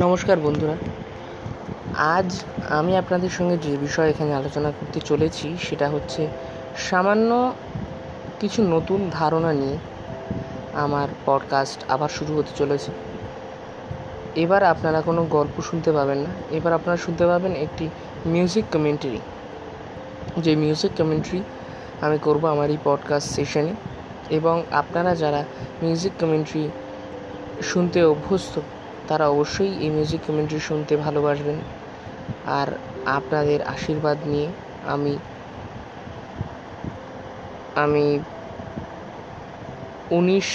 নমস্কার বন্ধুরা। আজ আমি আপনাদের সঙ্গে যে বিষয় এখানে আলোচনা করতে চলেছি, সেটা হচ্ছে সামান্য কিছু নতুন ধারণা নিয়ে আমার পডকাস্ট আবার শুরু হতে চলেছে। এবার আপনারা কোনো গল্প শুনতে পাবেন না। এবার আপনারা শুনতে পাবেন একটি মিউজিক কমেন্ট্রি যে মিউজিক কমেন্ট্রি আমি করব আমার এই পডকাস্ট সেশনে এবং আপনারা যারা মিউজিক কমেন্ট্রি শুনতে অভ্যস্ত তারা অবশ্যই এই মিউজিক কমেন্ট্রি শুনতে ভালোবাসবেন। আর আপনাদের আশীর্বাদ নিয়ে আমি আমি উনিশ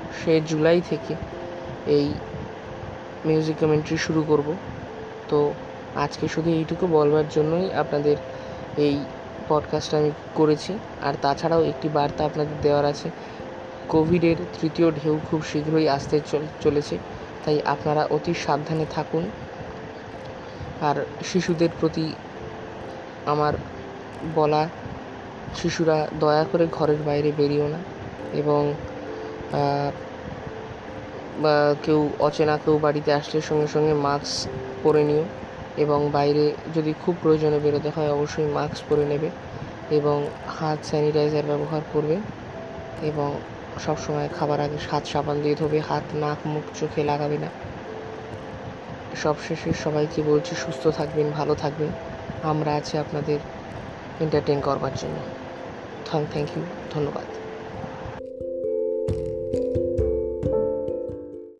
উনিশে জুলাই থেকে এই মিউজিক কমেন্ট্রি শুরু করব। তো আজকে শুধু এইটুকু বলবার জন্যই আপনাদের এই পডকাস্টটা আমি করেছি। আর তাছাড়াও একটি বার্তা আপনাদের দেওয়ার আছে। কোভিডের তৃতীয় ঢেউ খুব শীঘ্রই আসতে চলেছে। তাই আপনারা অতি সাবধানে থাকুন। আর শিশুদের প্রতি আমার বলা, শিশুরা দয়া করে ঘরের বাইরে বেরিও না এবং কেউ অচেনা কেউ বাড়িতে আসলে সঙ্গে সঙ্গে মাস্ক পরে নিও এবং বাইরে যদি খুব প্রয়োজনে বেরোতে হয় অবশ্যই মাস্ক পরে নেবে এবং হাত স্যানিটাইজার ব্যবহার করবে এবং সবসময় খাবার আগে হাত সাবান দিয়ে ধোবে, হাত, নাক, মুখ, চোখে লাগাবে না। সবশেষে সবাইকে বলছি, সুস্থ থাকবেন, ভালো থাকবেন। আমরা আছি আপনাদের এন্টারটেন করবার জন্য। থ্যাংক ইউ, ধন্যবাদ।